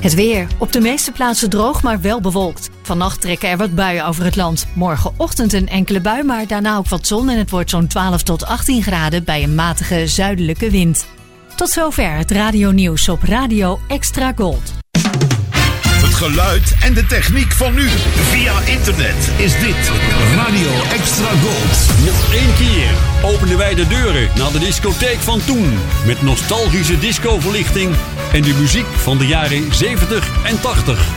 Het weer. Op de meeste plaatsen droog, maar wel bewolkt. Vannacht trekken er wat buien over het land. Morgenochtend een enkele bui, maar daarna ook wat zon en het wordt zo'n 12 tot 18 graden bij een matige zuidelijke wind. Tot zover het radio nieuws op Radio Extra Gold. Het geluid en de techniek van nu. Via internet is dit Radio Extra Gold. Nog één keer openen wij de deuren naar de discotheek van toen. Met nostalgische discoverlichting en de muziek van de jaren 70 en 80.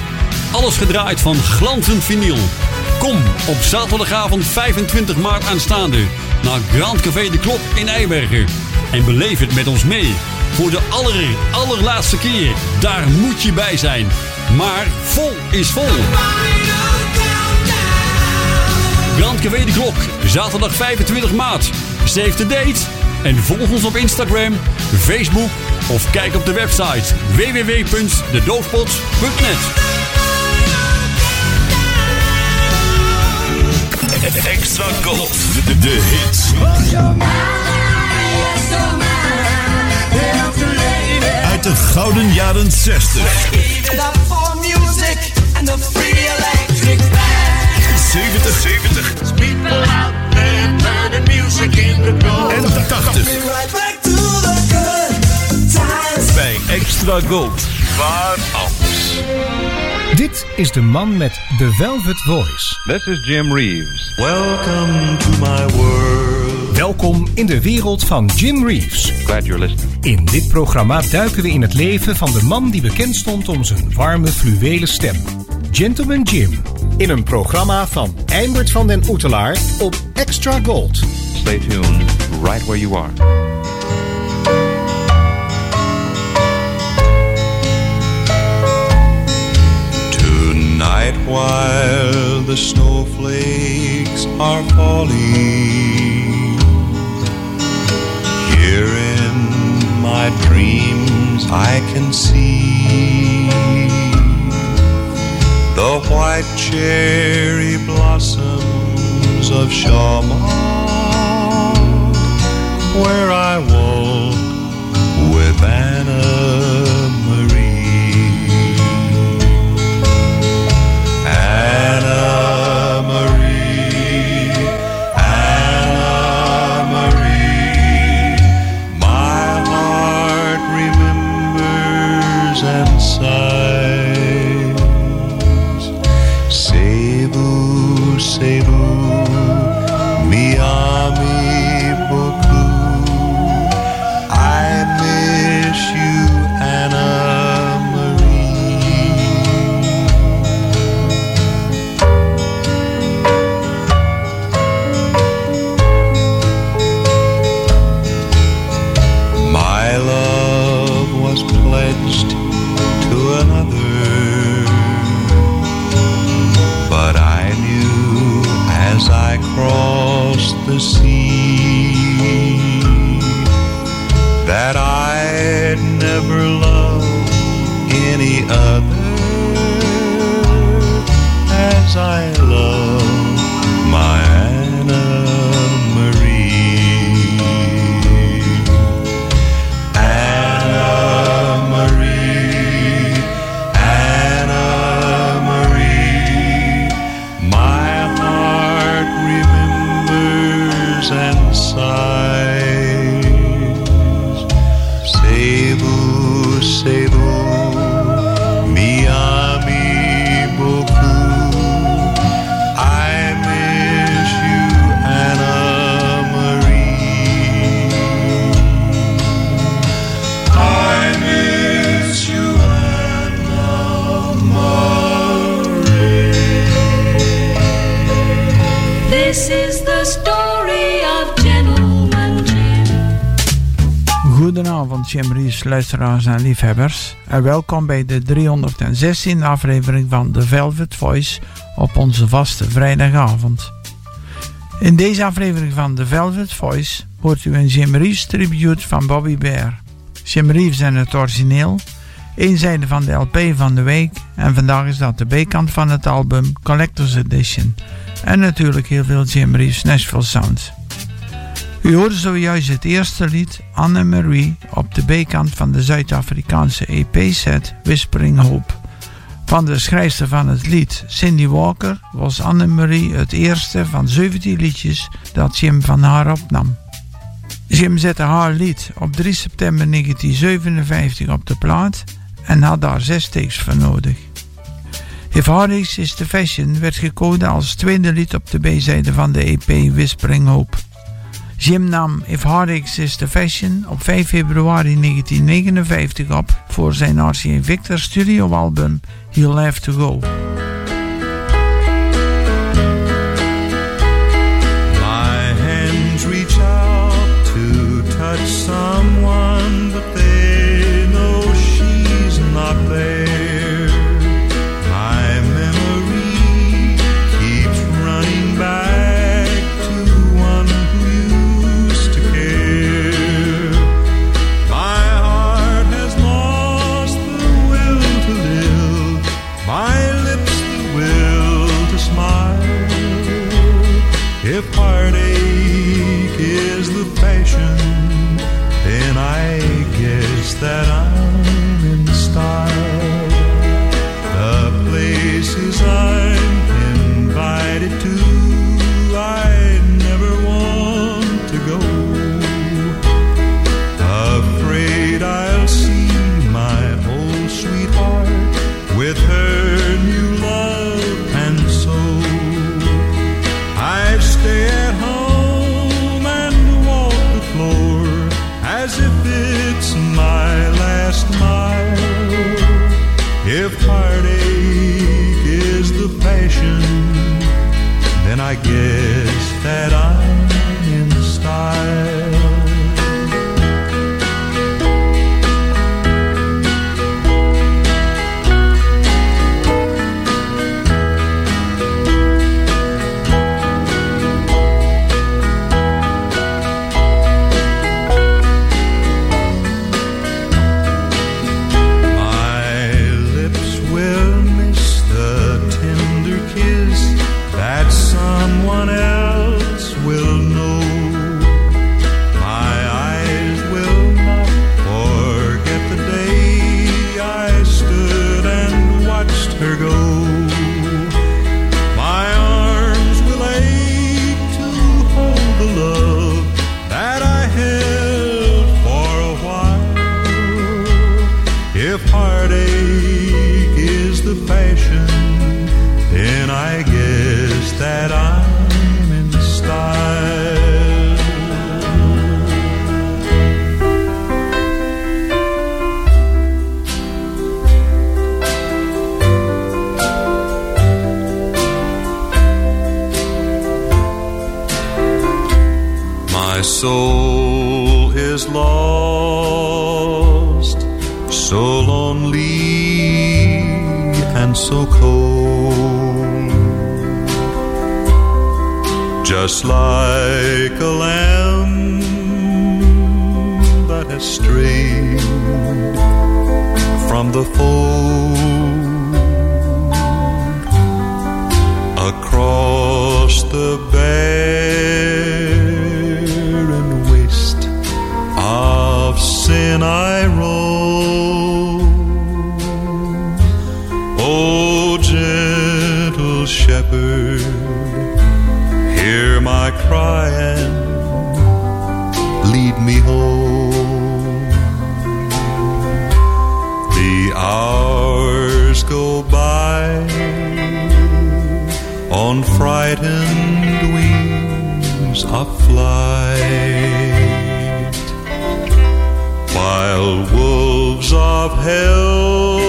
Alles gedraaid van glanzend vinyl. Kom op zaterdagavond 25 maart aanstaande naar Grand Café de Klok in Eibergen. En beleef het met ons mee. Voor de aller, allerlaatste keer. Daar moet je bij zijn. Maar vol is vol. Grand Café de Klok, zaterdag 25 maart. Save the date en volg ons op Instagram, Facebook of kijk op de website www.dedoofpot.net. Extra Gold. De, de hits. Uit de gouden jaren 60. 70, 70. En de 80. Bij Extra Gold. Waar anders? Dit is de man met de Velvet Voice. This is Jim Reeves. Welcome to my world. Welkom in de wereld van Jim Reeves. Glad you're listening. In dit programma duiken we in het leven van de man die bekend stond om zijn warme fluwelen stem. Gentleman Jim. In een programma van Eimert van den Oetelaar op Extra Gold. Stay tuned right where you are. Tonight, while the snowflakes are falling, here in my dreams I can see the white cherry blossoms of Shalimar, where I walk with Anna luisteraars en liefhebbers. En welkom bij de 316e aflevering van The Velvet Voice op onze vaste vrijdagavond. In deze aflevering van The Velvet Voice hoort u een Jim Reeves tribute van Bobby Bear. Jim Reeves en het origineel, één zijde van de LP van de week en vandaag is dat de B-kant van het album Collector's Edition. En natuurlijk heel veel Jim Reeves Nashville Sounds. U hoorde zojuist het eerste lied, Anne-Marie, op de B-kant van de Zuid-Afrikaanse EP-set Whispering Hope. Van de schrijfster van het lied, Cindy Walker, was Anne-Marie het eerste van 17 liedjes dat Jim van haar opnam. Jim zette haar lied op 3 september 1957 op de plaat en had daar zes takes voor nodig. If Heartaches is the Fashion werd gekozen als tweede lied op de B-zijde van de EP Whispering Hope. Jim nam If Heartaches is the Fashion op 5 februari 1959 op voor zijn RCA Victor studioalbum He'll Have To Go. My hands reach out to touch someone, of flight, while wolves of hell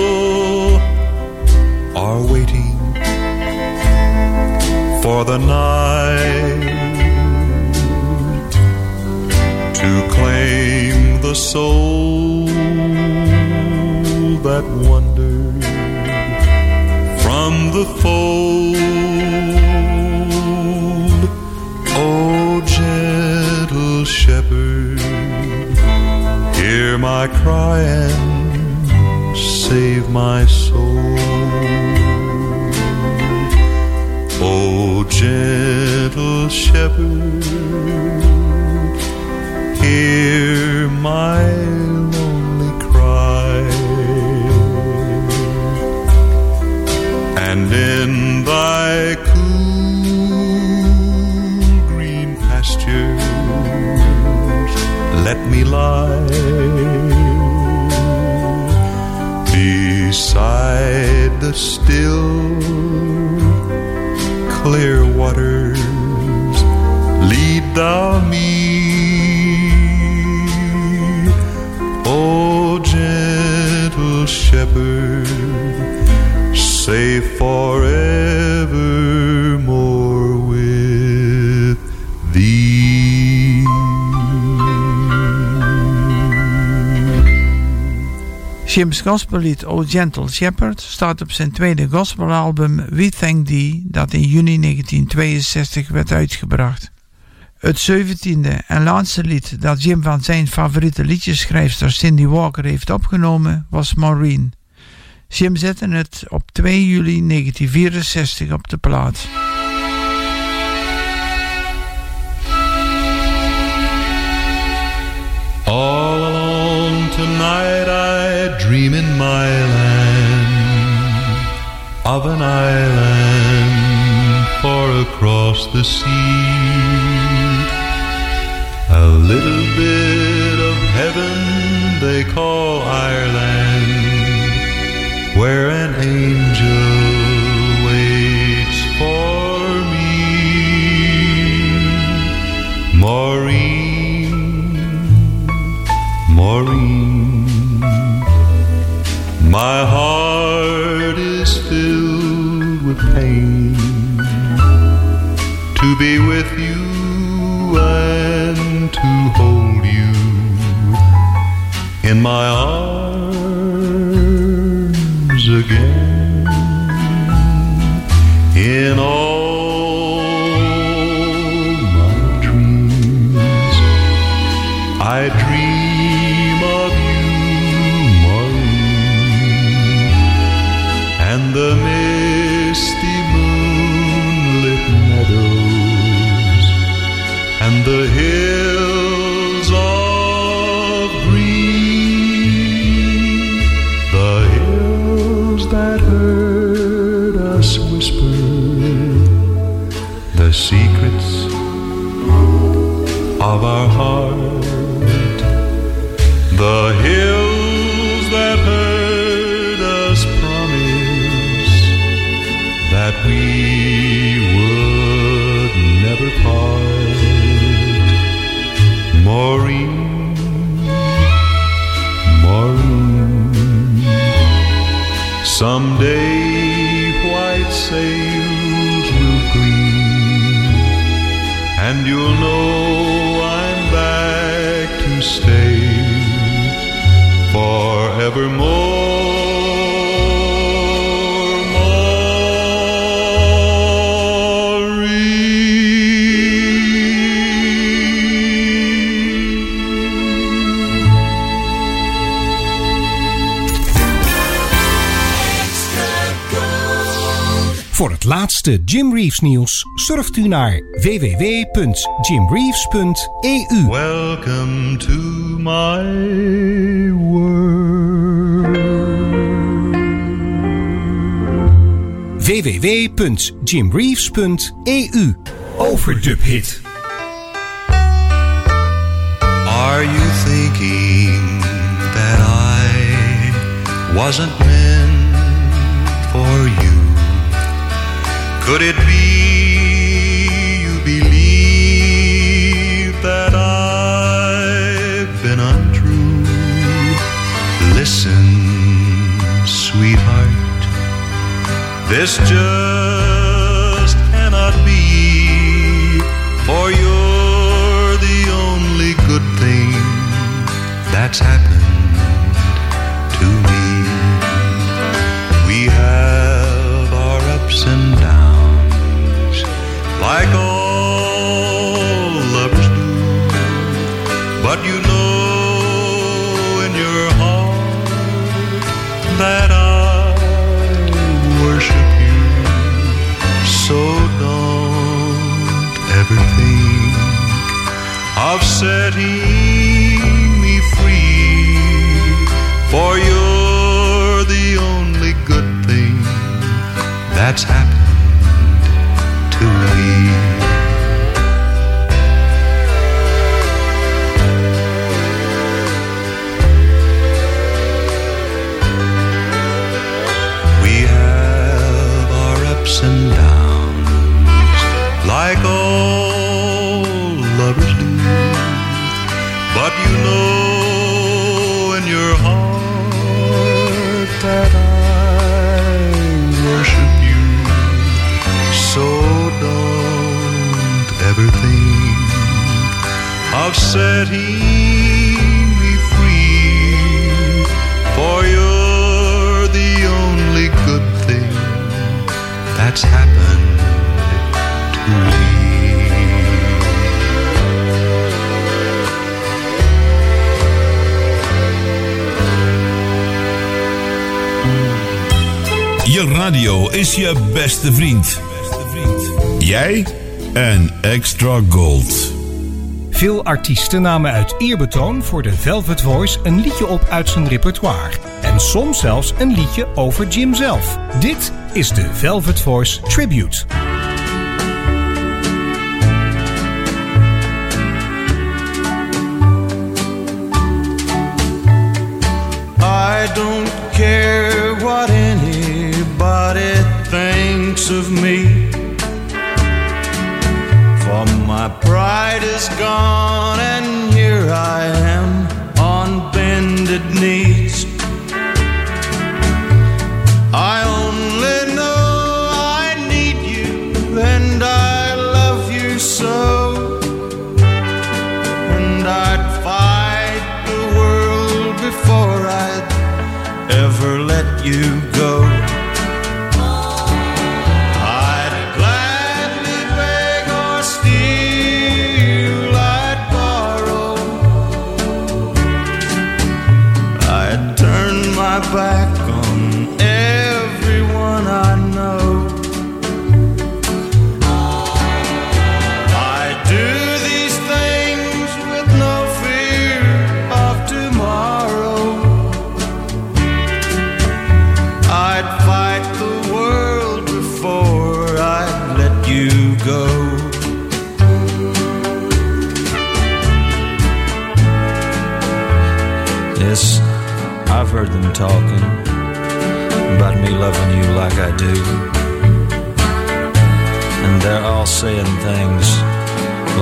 are waiting for the night to claim the soul that wandered from the fold. Gentle shepherd, hear my cry and save my soul. O gentle shepherd, hear my me lie beside the still clear waters. Lead thou me, O gentle shepherd, safe forevermore Jim's gospellied O Gentle Shepherd staat op zijn tweede gospelalbum We Thank Thee, dat in juni 1962 werd uitgebracht. Het zeventiende en laatste lied dat Jim van zijn favoriete liedjeschrijfster Cindy Walker heeft opgenomen was Maureen. Jim zette het op 2 juli 1964 op de plaat. Alone tonight I dream in my land of an island far across the sea. A little bit of heaven they call Ireland, where an angel waits for me. Maureen, my heart is filled with pain. To be with you and to hold you in my arms that we would never part. Maureen, Maureen, someday white sails will gleam, and you'll know laatste Jim Reeves nieuws surft u naar www.jimreeves.eu. Welcome to my world. www.jimreeves.eu. Overdubhit. Are you thinking that I wasn't this just cannot be, for you're the only good thing that's happened to me. We have our ups and downs, like all lovers do. But you know of setting me free. For you're the only good thing that's happened. Setting me free. For you're the only good thing that's happened to me. Je radio is je beste vriend. Jij en Extra Gold. Veel artiesten namen uit eerbetoon voor de Velvet Voice een liedje op uit zijn repertoire. En soms zelfs een liedje over Jim zelf. Dit is de Velvet Voice Tribute. I don't care what anybody thinks of me. My pride is gone, and here I am on bended knees.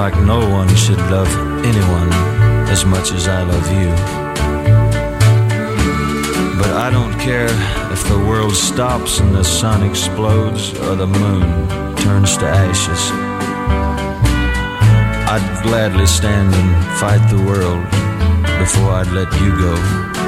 Like no one should love anyone as much as I love you. But I don't care if the world stops and the sun explodes or the moon turns to ashes. I'd gladly stand and fight the world before I'd let you go.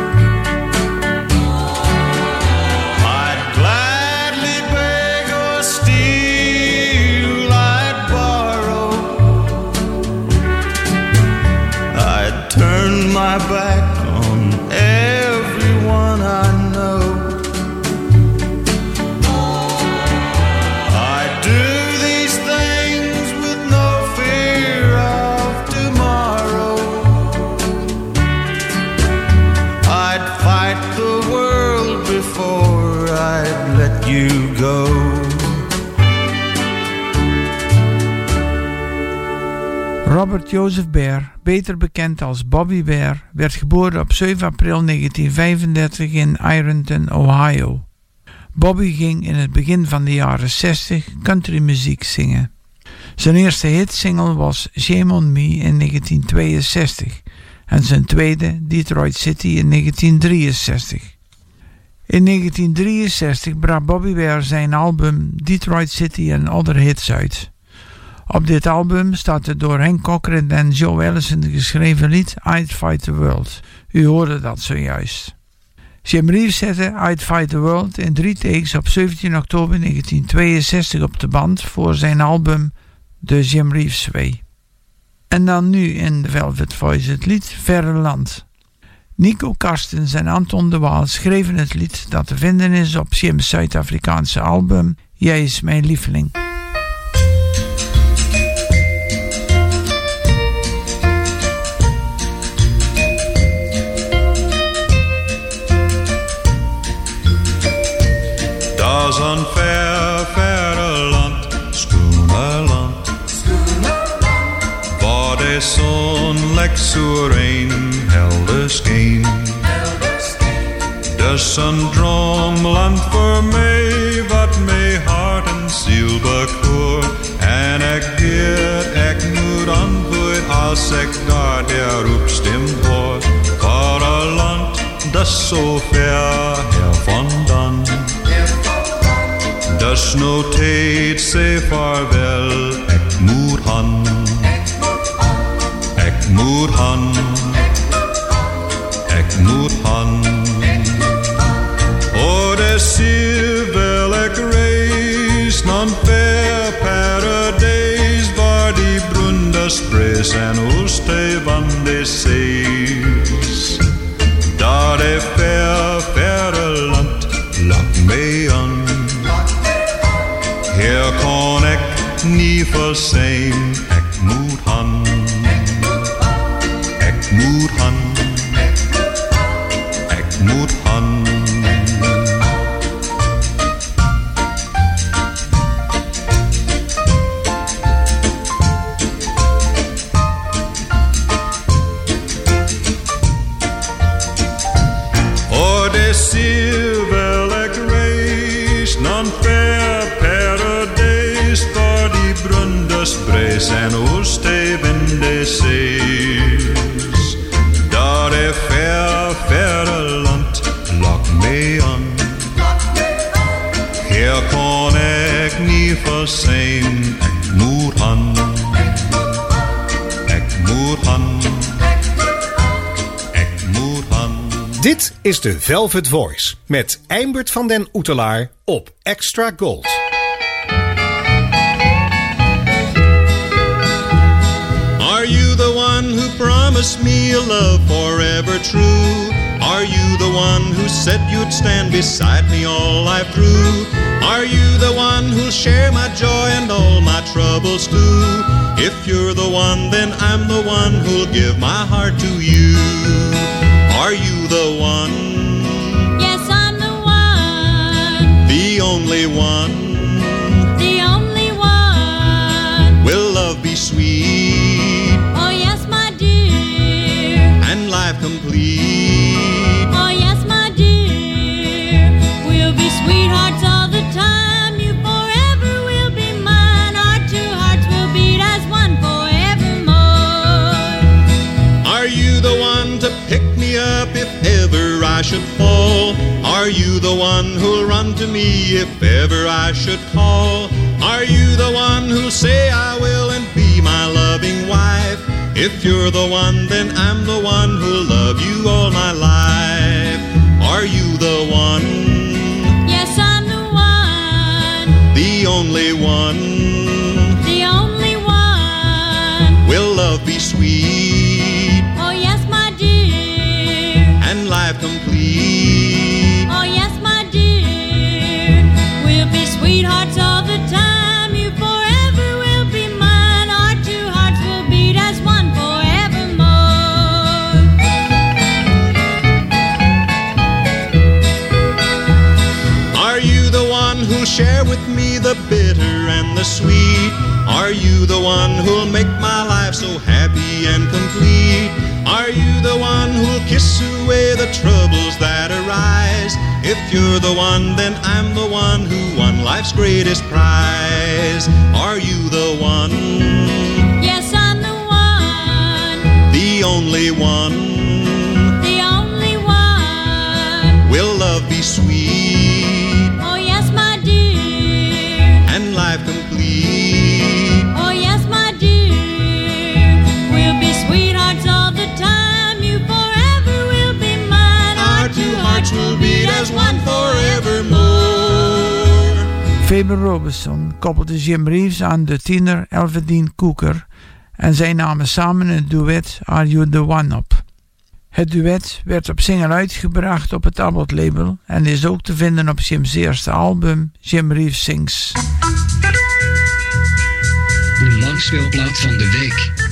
Joseph Bear, beter bekend als Bobby Bear, werd geboren op 7 april 1935 in Ironton, Ohio. Bobby ging in het begin van de jaren 60 countrymuziek zingen. Zijn eerste hitsingle was Shame on Me in 1962 en zijn tweede Detroit City in 1963. In 1963 bracht Bobby Bear zijn album Detroit City and Other Hits uit. Op dit album staat het door Hank Cochran en Joe Ellison geschreven lied I'd Fight the World. U hoorde dat zojuist. Jim Reeves zette I'd Fight the World in drie takes op 17 oktober 1962 op de band voor zijn album The Jim Reeves Way. En dan nu in The Velvet Voice het lied Verre Land. Nico Karstens en Anton de Waal schreven het lied dat te vinden is op Jim's Zuid-Afrikaanse album Jij is mijn lieveling. was een ver, verre land, Skåneland. Waar de zon lek soereen, helder scheen. Dus een droomland voor mij, wat mij hart en ziel bekoor. En ik geer, ik moet antwoord als ik daar de roepstem hoor. Voor een land, dat zo ver her vandaan. Dus no tijd, zeg vaarwel, ik moet han. Ik moet han. Ik moet han. Oh, de ziel wil ik reis, non fair paradise, waar die broenders prijs en oosten van de zees. Niet Dit is de Velvet Voice met Eimbert van den Oetelaar op Extra Gold. Are you the one who promised me a love forever true? Are you the one who said you'd stand beside me all life through? Are you the one who'll share my joy and all my troubles too? If you're the one, then I'm the one who'll give my heart to you. Are you the one? Yes, I'm the one, The only one? the only one. Will love be sweet Oh, yes, my dear. and life complete? Should fall? Are you the one who'll run to me if ever I should call? Are you the one who'll say I will and be my loving wife? If you're the one, then I'm the one who'll love you all my life. Are you the one? Yes, I'm the one, The only one? With me the bitter and the sweet? Are you the one who'll make my life so happy and complete? Are you the one who'll kiss away the troubles that arise? If you're the one, then I'm the one who won life's greatest prize. Are you the one? Yes, I'm the one, The only one? Will beat as one forevermore. Faber Robinson koppelde Jim Reeves aan de tiener Elvedine Cooker en zij namen samen het duet Are You The One op. Het duet werd op single uitgebracht op het Abbott-label en is ook te vinden op Jim's eerste album Jim Reeves Sings. De langspeelplaat van de week.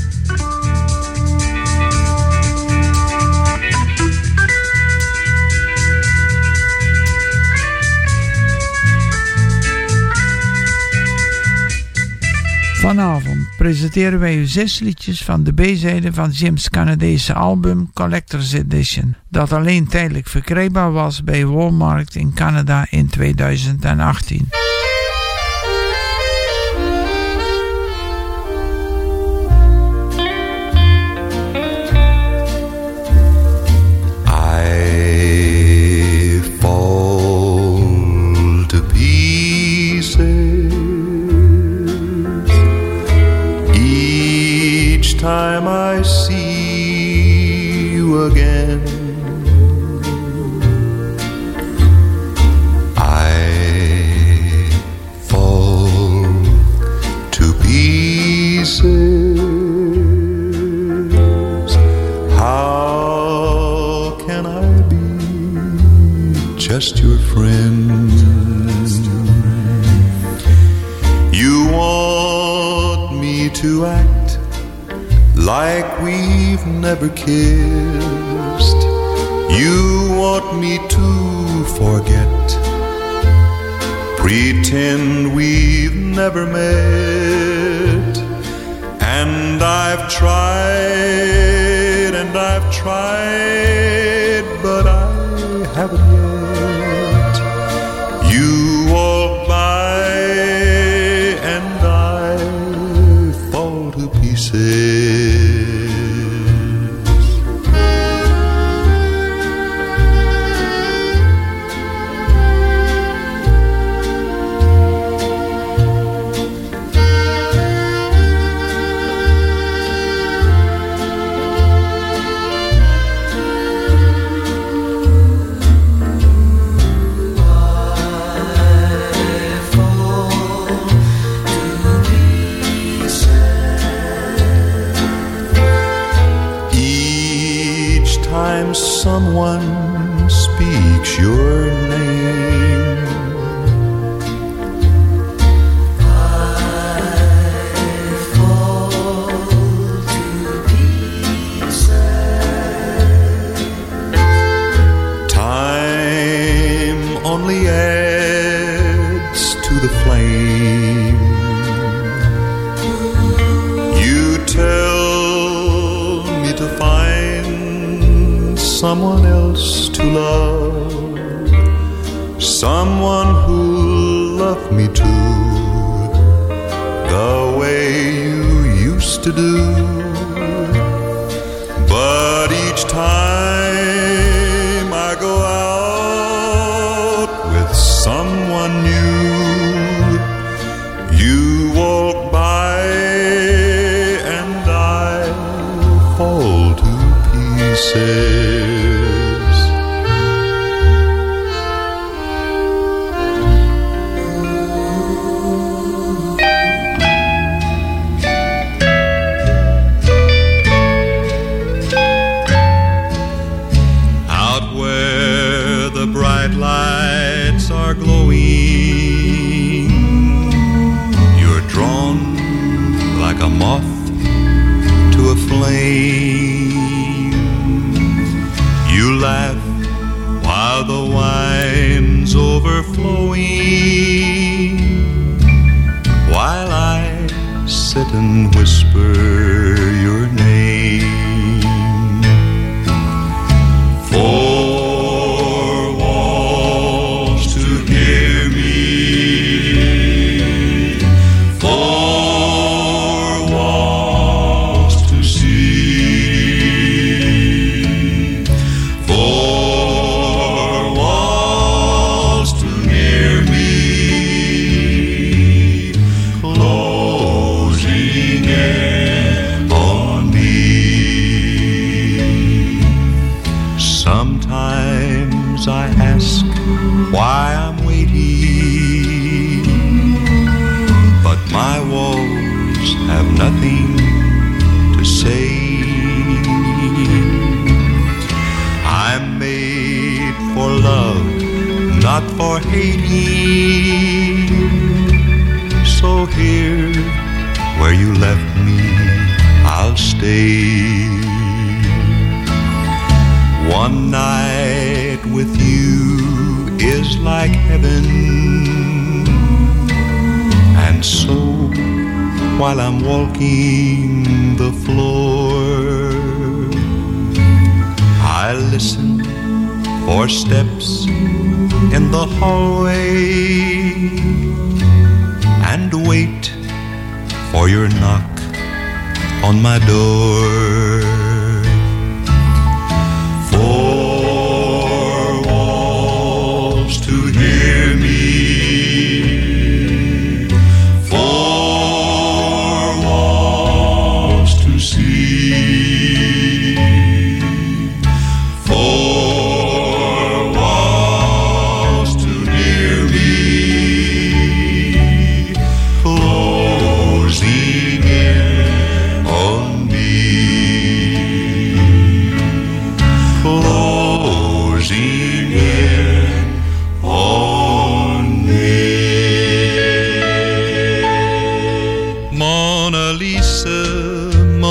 Vanavond presenteren wij u zes liedjes van de B-zijde van Jim's Canadese album Collector's Edition, dat alleen tijdelijk verkrijgbaar was bij Walmart in Canada in 2018. time I see you again. I fall to pieces. How can I be just your friend? You want me to act like we've never kissed. You want me to forget, pretend we've never met. And I've tried, and I've tried, but I haven't yet.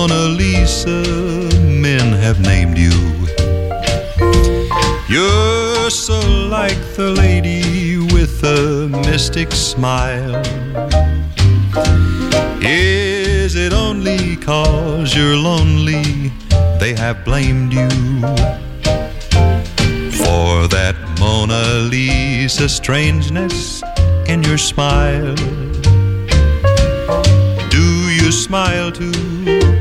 Mona Lisa, men have named you. You're so like the lady with a mystic smile. Is it only cause you're lonely they have blamed you for that Mona Lisa strangeness in your smile? Do you smile to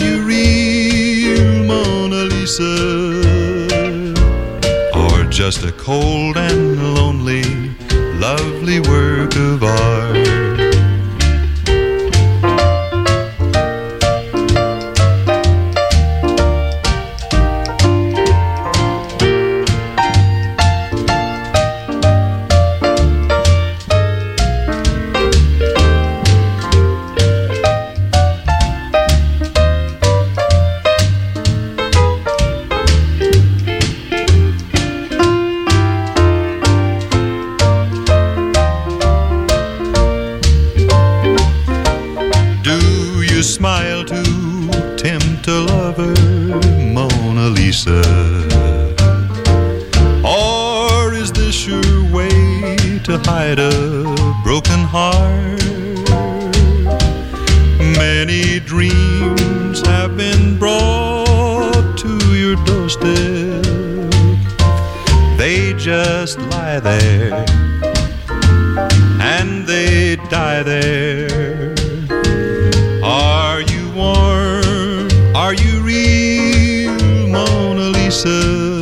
You real, Mona Lisa? Or just a cold and lonely, lovely work of art? Your way to hide a broken heart? Many dreams have been brought to your doorstep. They just lie there and they die there. Are you warm? Are you real, Mona Lisa?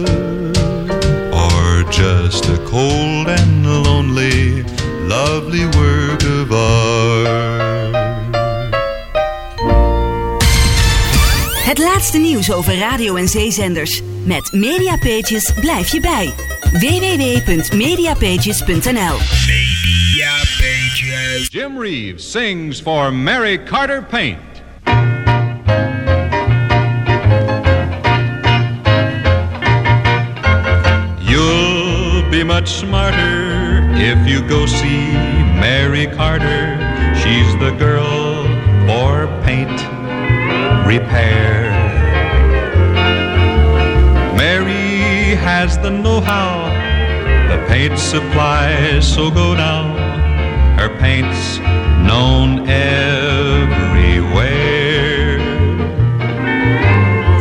Laatste nieuws over radio- en zeezenders. Met Mediapages blijf je bij. www.mediapages.nl Jim Reeves sings for Mary Carter Paint. You'll be much smarter if you go see Mary Carter. She's the girl for paint repair. Has the know-how, the paint supplies, so go now. Her paint's known everywhere.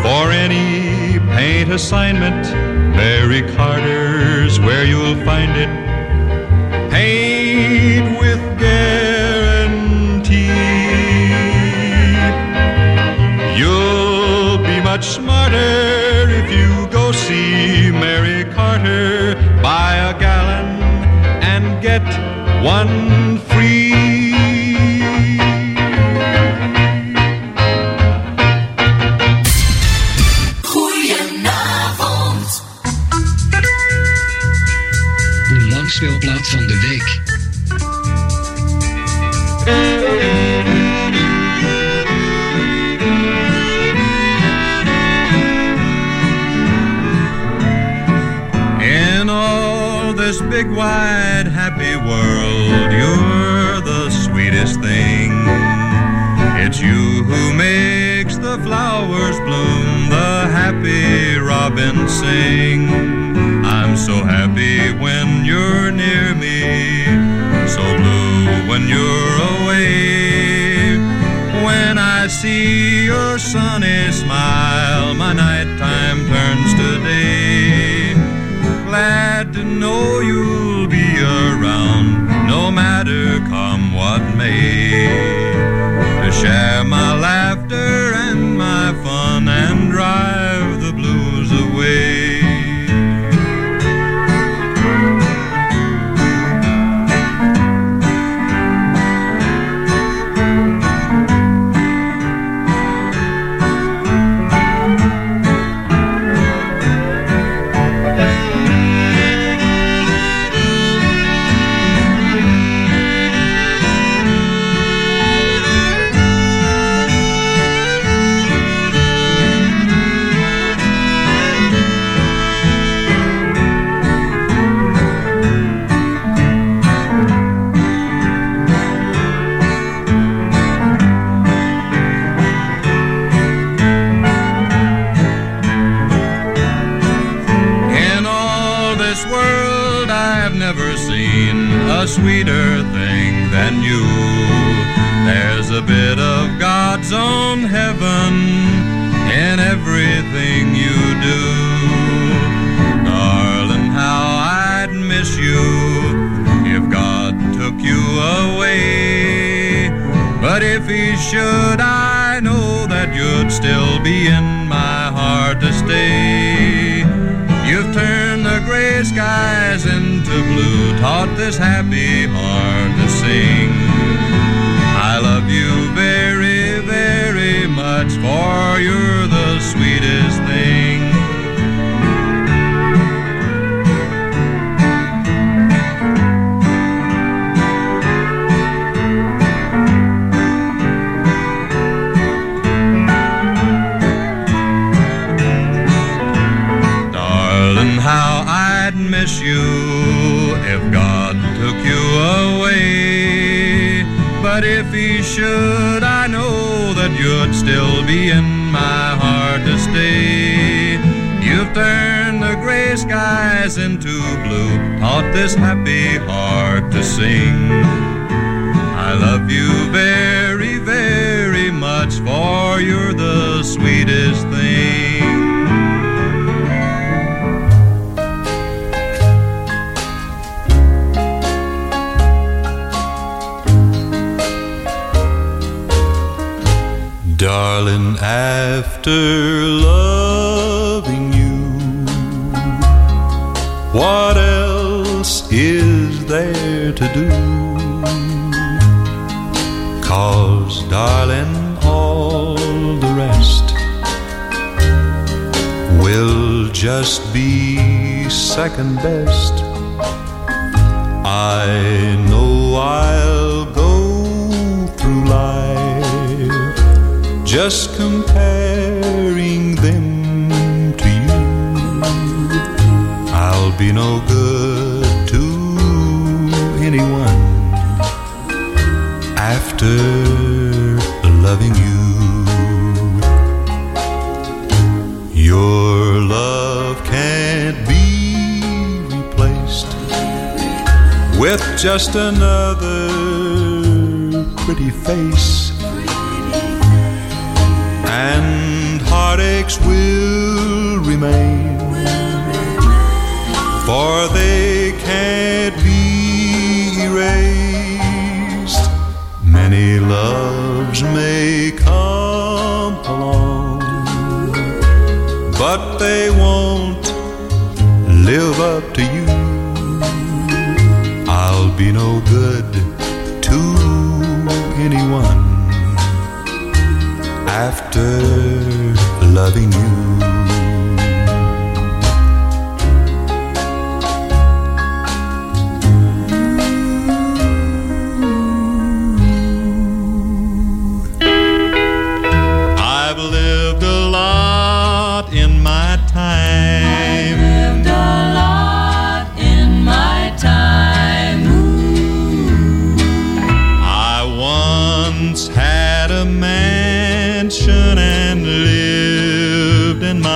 For any paint assignment, Mary Carter's where you'll find it. Paint with guarantee. You'll be much smarter go see Mary Carter. Buy a gallon and get one free. Goedenavond. De langspeelplaat van de week. Big, wide, happy world, you're the sweetest thing. It's you who makes the flowers bloom, the happy robin sing. I'm so happy when you're near me, so blue when you're away. When I see your sunny smile, my nighttime know you'll be around, no matter come what may. To share my laughter a sweeter thing than you. There's a bit of God's own heaven in everything you do. Darling, how I'd miss you if God took you away. But if He should, I know that you'd still be in taught this happy heart to sing. I love you very, very much, for you're the should, I know that you'd still be in my heart to stay. You've turned the gray skies into blue, taught this happy heart to sing. I love you very, very much, for you're the sweetest thing. After loving you, what else is there to do? Cause, darling, all the rest will just be second best. I know I'll go through life just comparing no good to anyone after loving you. Your love can't be replaced with just another pretty face. And heartaches will remain, for they can't be erased. Many loves may come along, but they won't live up to you. I'll be no good to anyone after loving you.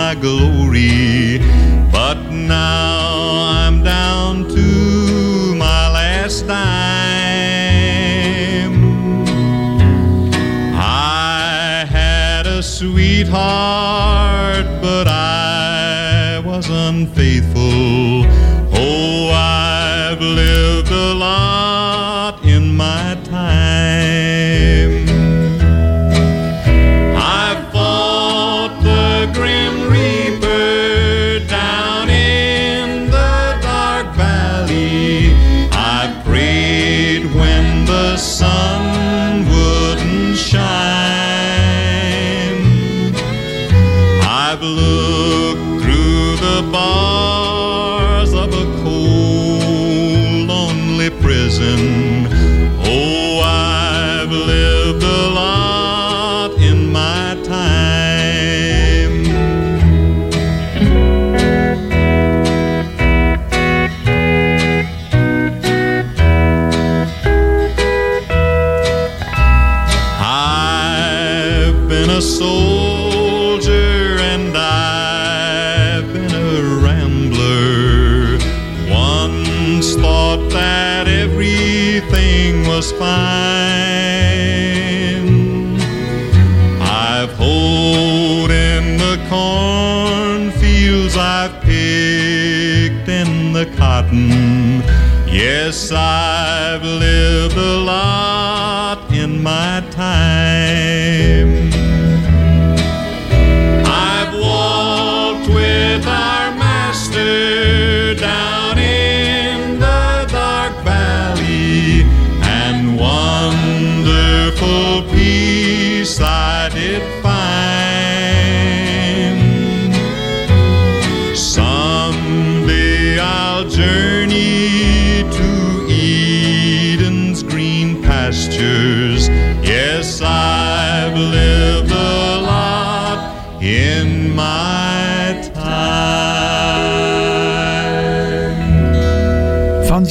My glory. Yes,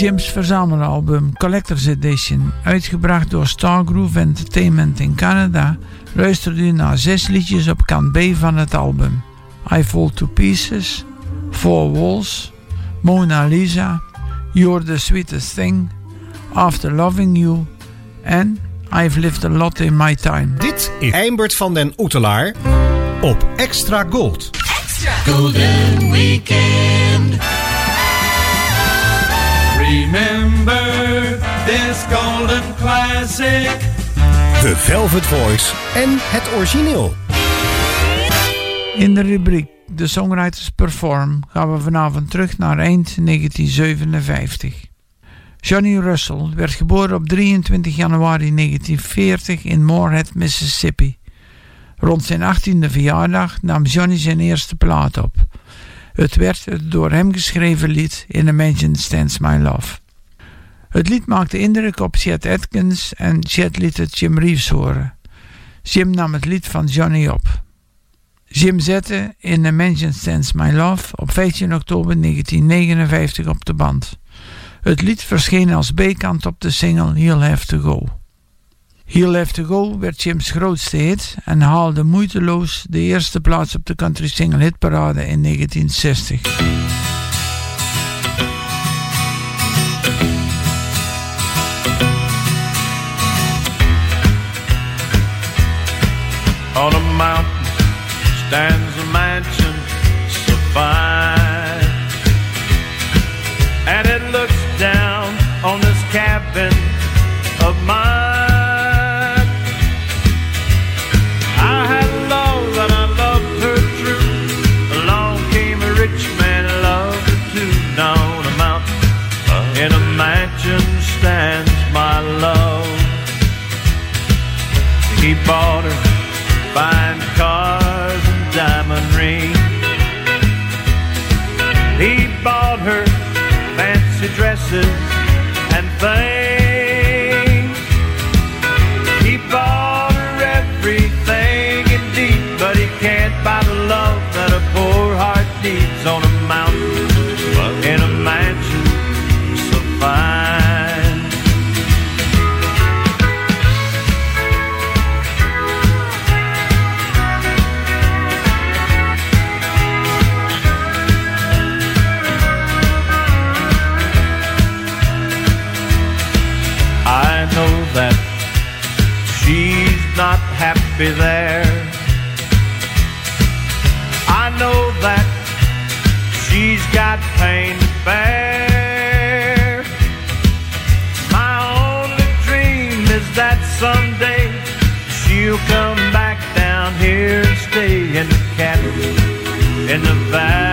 Jim's verzamelalbum Collector's Edition, uitgebracht door Stargroove Entertainment in Canada, luisterde u naar zes liedjes op kant B van het album. I Fall to Pieces, Four Walls, Mona Lisa, You're the Sweetest Thing, After Loving You en I've Lived a Lot in My Time. Dit is Eimbert van den Oetelaar op Extra Gold. Golden Weekend. Remember this golden classic. The Velvet Voice en het origineel. In de rubriek The Songwriters Perform gaan we vanavond terug naar eind 1957. Johnny Russell werd geboren op 23 januari 1940 in Moorhead, Mississippi. Rond zijn 18e verjaardag nam Johnny zijn eerste plaat op. Het werd het door hem geschreven lied In Mansion Stands My Love. Het lied maakte indruk op Chet Atkins en Chet liet het Jim Reeves horen. Jim nam het lied van Johnny op. Jim zette In Mansion Stands My Love op 15 oktober 1959 op de band. Het lied verscheen als B-kant op de single He'll Have To Go. He'll Have To Go werd Jim's grootste hit en haalde moeiteloos de eerste plaats op de country single hitparade in 1960. On a mountain stands bought her happy there. I know that she's got pain to bear. My only dream is that someday she'll come back down here and stay in the cabin in the valley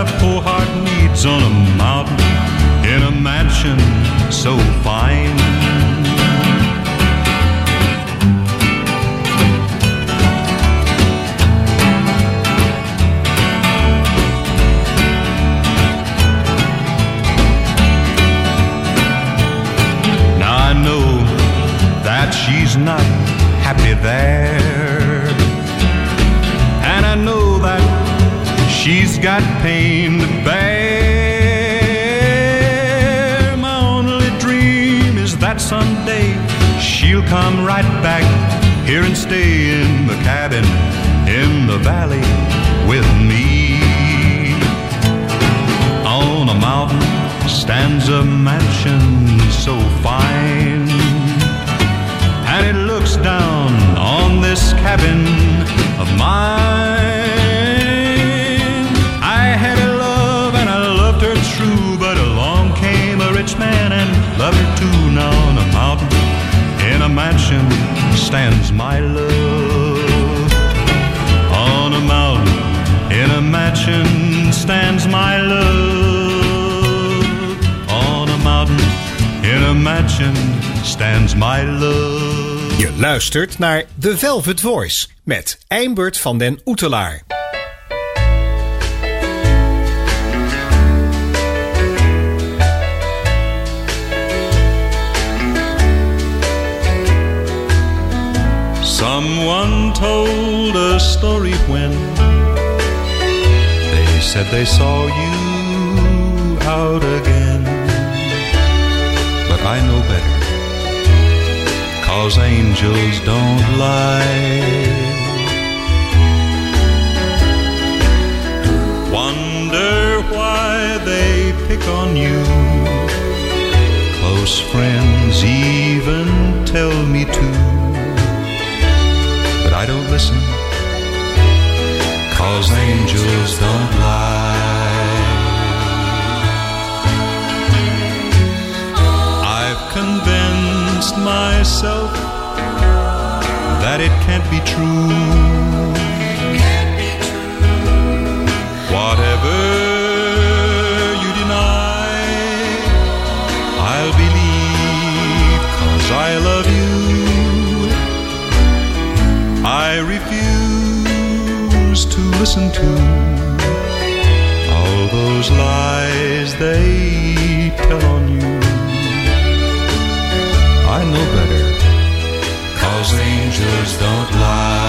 a poor heart needs on a mountain in a mansion so fine. Come right back here and stay in the cabin in the valley with me. On a mountain stands a mansion so fine, and it looks down on this cabin of mine. I had a love and I loved her true, but along came a rich man and loved her too. Now on a mountain mansion stands my love. On a mountain in a mansion stands my love. On a mountain in a mansion stands my love. Je luistert naar The Velvet Voice met Eimbert van den Oetelaar. Someone told a story when they said they saw you out again. But I know better, cause angels don't lie. Wonder why they pick on you. Close friends even tell me to listen. Cause angels don't lie. I've convinced myself that it can't be true. Listen to all those lies they tell on you. I know better, cause angels don't lie.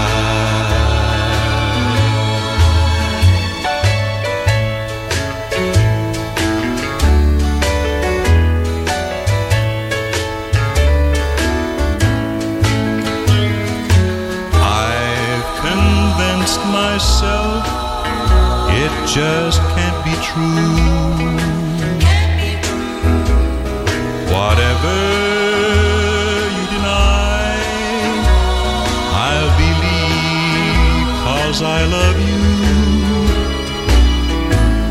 Just can't be true. Whatever you deny, I'll believe cause I love you.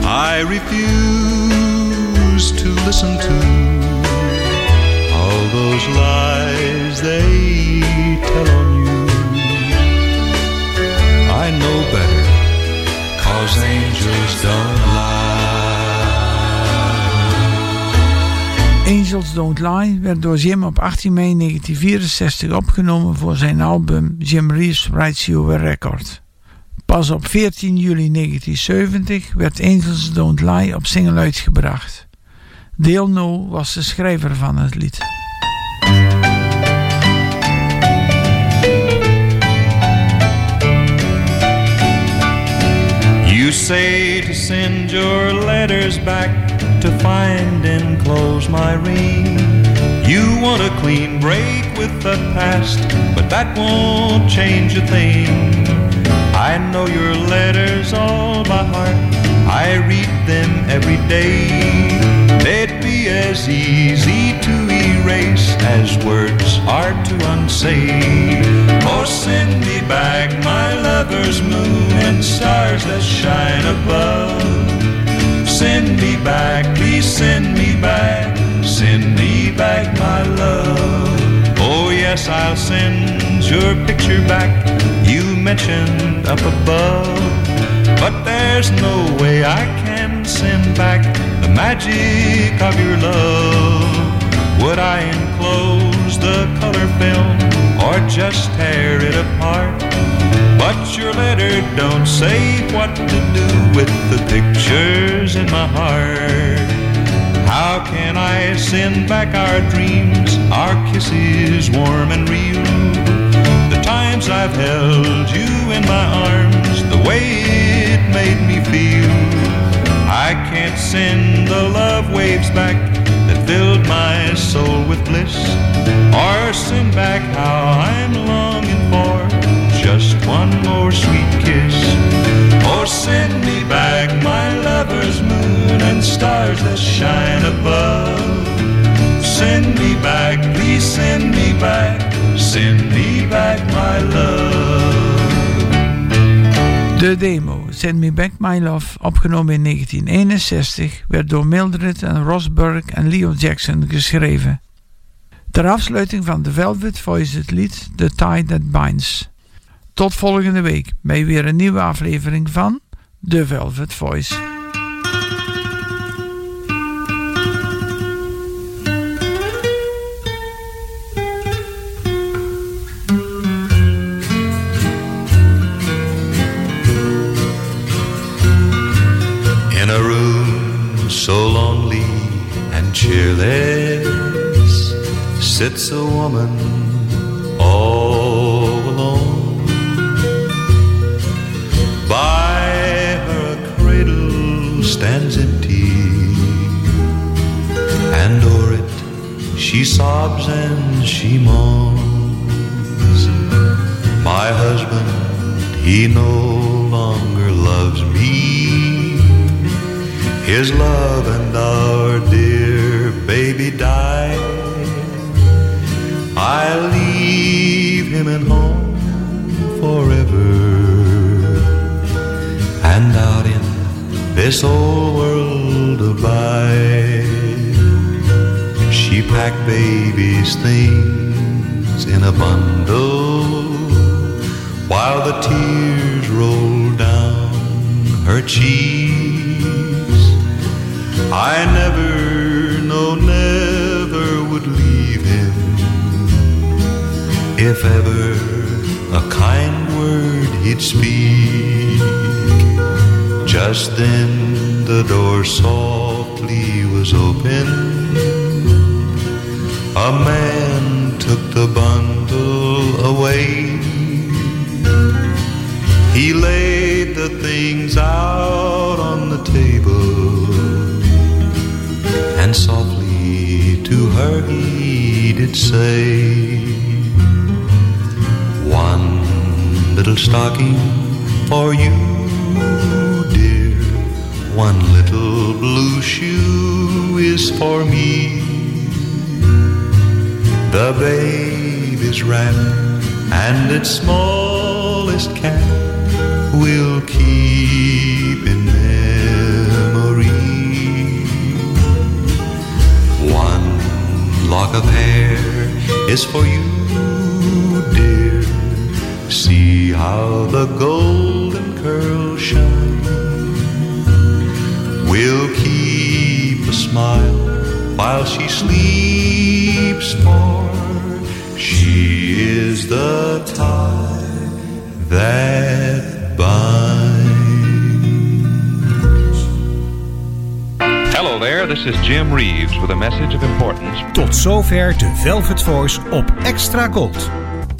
I refuse to listen to all those lies they Don't Lie werd door Jim op 18 mei 1964 opgenomen voor zijn album Jim Reeves Writes You a Record. Pas op 14 juli 1970 werd Angels Don't Lie op single uitgebracht. Dale No was de schrijver van het lied. You say to send your letters back to find and close my ring. You want a clean break with the past, but that won't change a thing. I know your letters all by heart. I read them every day. They'd be as easy to erase as words are to unsay. Oh, send me back my lover's moon and stars that shine above. Send me back, please send me back, send me back my love. Oh, yes, I'll send your picture back you mentioned up above. But there's no way I can send back the magic of your love. Would I enclose the color film or just tear it apart? But your letter don't say what to do with the pictures in my heart. How can I send back our dreams, our kisses warm and real? The times I've held you in my arms, the way it made me feel. I can't send the love waves back that filled my soul with bliss, or send back how I'm longing one more sweet kiss. Or send me back my lover's moon and stars that shine above. Send me back, please send me back, send me back my love. De demo Send Me Back My Love, opgenomen in 1961, werd door Mildred en Burke en Leo Jackson geschreven. Ter afsluiting van The Velvet Voice het lied The Tie That Binds. Tot volgende week bij weer een nieuwe aflevering van The Velvet Voice. In a room so lonely and cheerless sits a woman all stands empty, and o'er it she sobs and she moans. My husband, he no longer loves me. His love and our dear baby died. I leave him at home forever. And in this old world abide, she packed baby's things in a bundle while the tears rolled down her cheeks. I never, no, never would leave him if ever a kind word he'd speak. Just then the door softly was open. A man took the bundle away. He laid the things out on the table and softly to her he did say, One little stocking for you. One little blue shoe is for me. The babe is wrapped, and its smallest cap will keep in memory. One lock of hair is for you, dear. See how the golden smile while she sleeps, for she is the tie that binds. Hello there, this is Jim Reeves with a message of importance. Tot zover de Velvet Voice op Extra Gold.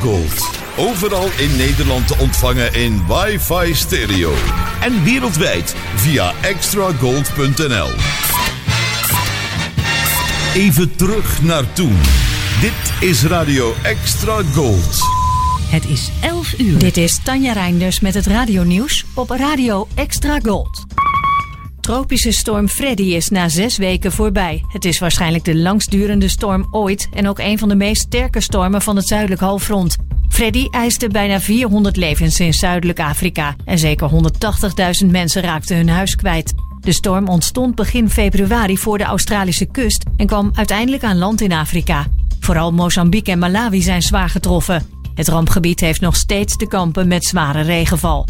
Gold. Overal in Nederland te ontvangen in wifi stereo. En wereldwijd via extragold.nl. Even terug naar toen. Dit is Radio Extra Gold. Het is 11 uur. Dit is Tanja Reinders met het radionieuws op Radio Extra Gold. Tropische storm Freddy is na zes weken voorbij. Het is waarschijnlijk de langstdurende storm ooit en ook een van de meest sterke stormen van het zuidelijk halfrond. Freddy eiste bijna 400 levens in Zuidelijk Afrika en zeker 180.000 mensen raakten hun huis kwijt. De storm ontstond begin februari voor de Australische kust en kwam uiteindelijk aan land in Afrika. Vooral Mozambique en Malawi zijn zwaar getroffen. Het rampgebied heeft nog steeds te kampen met zware regenval.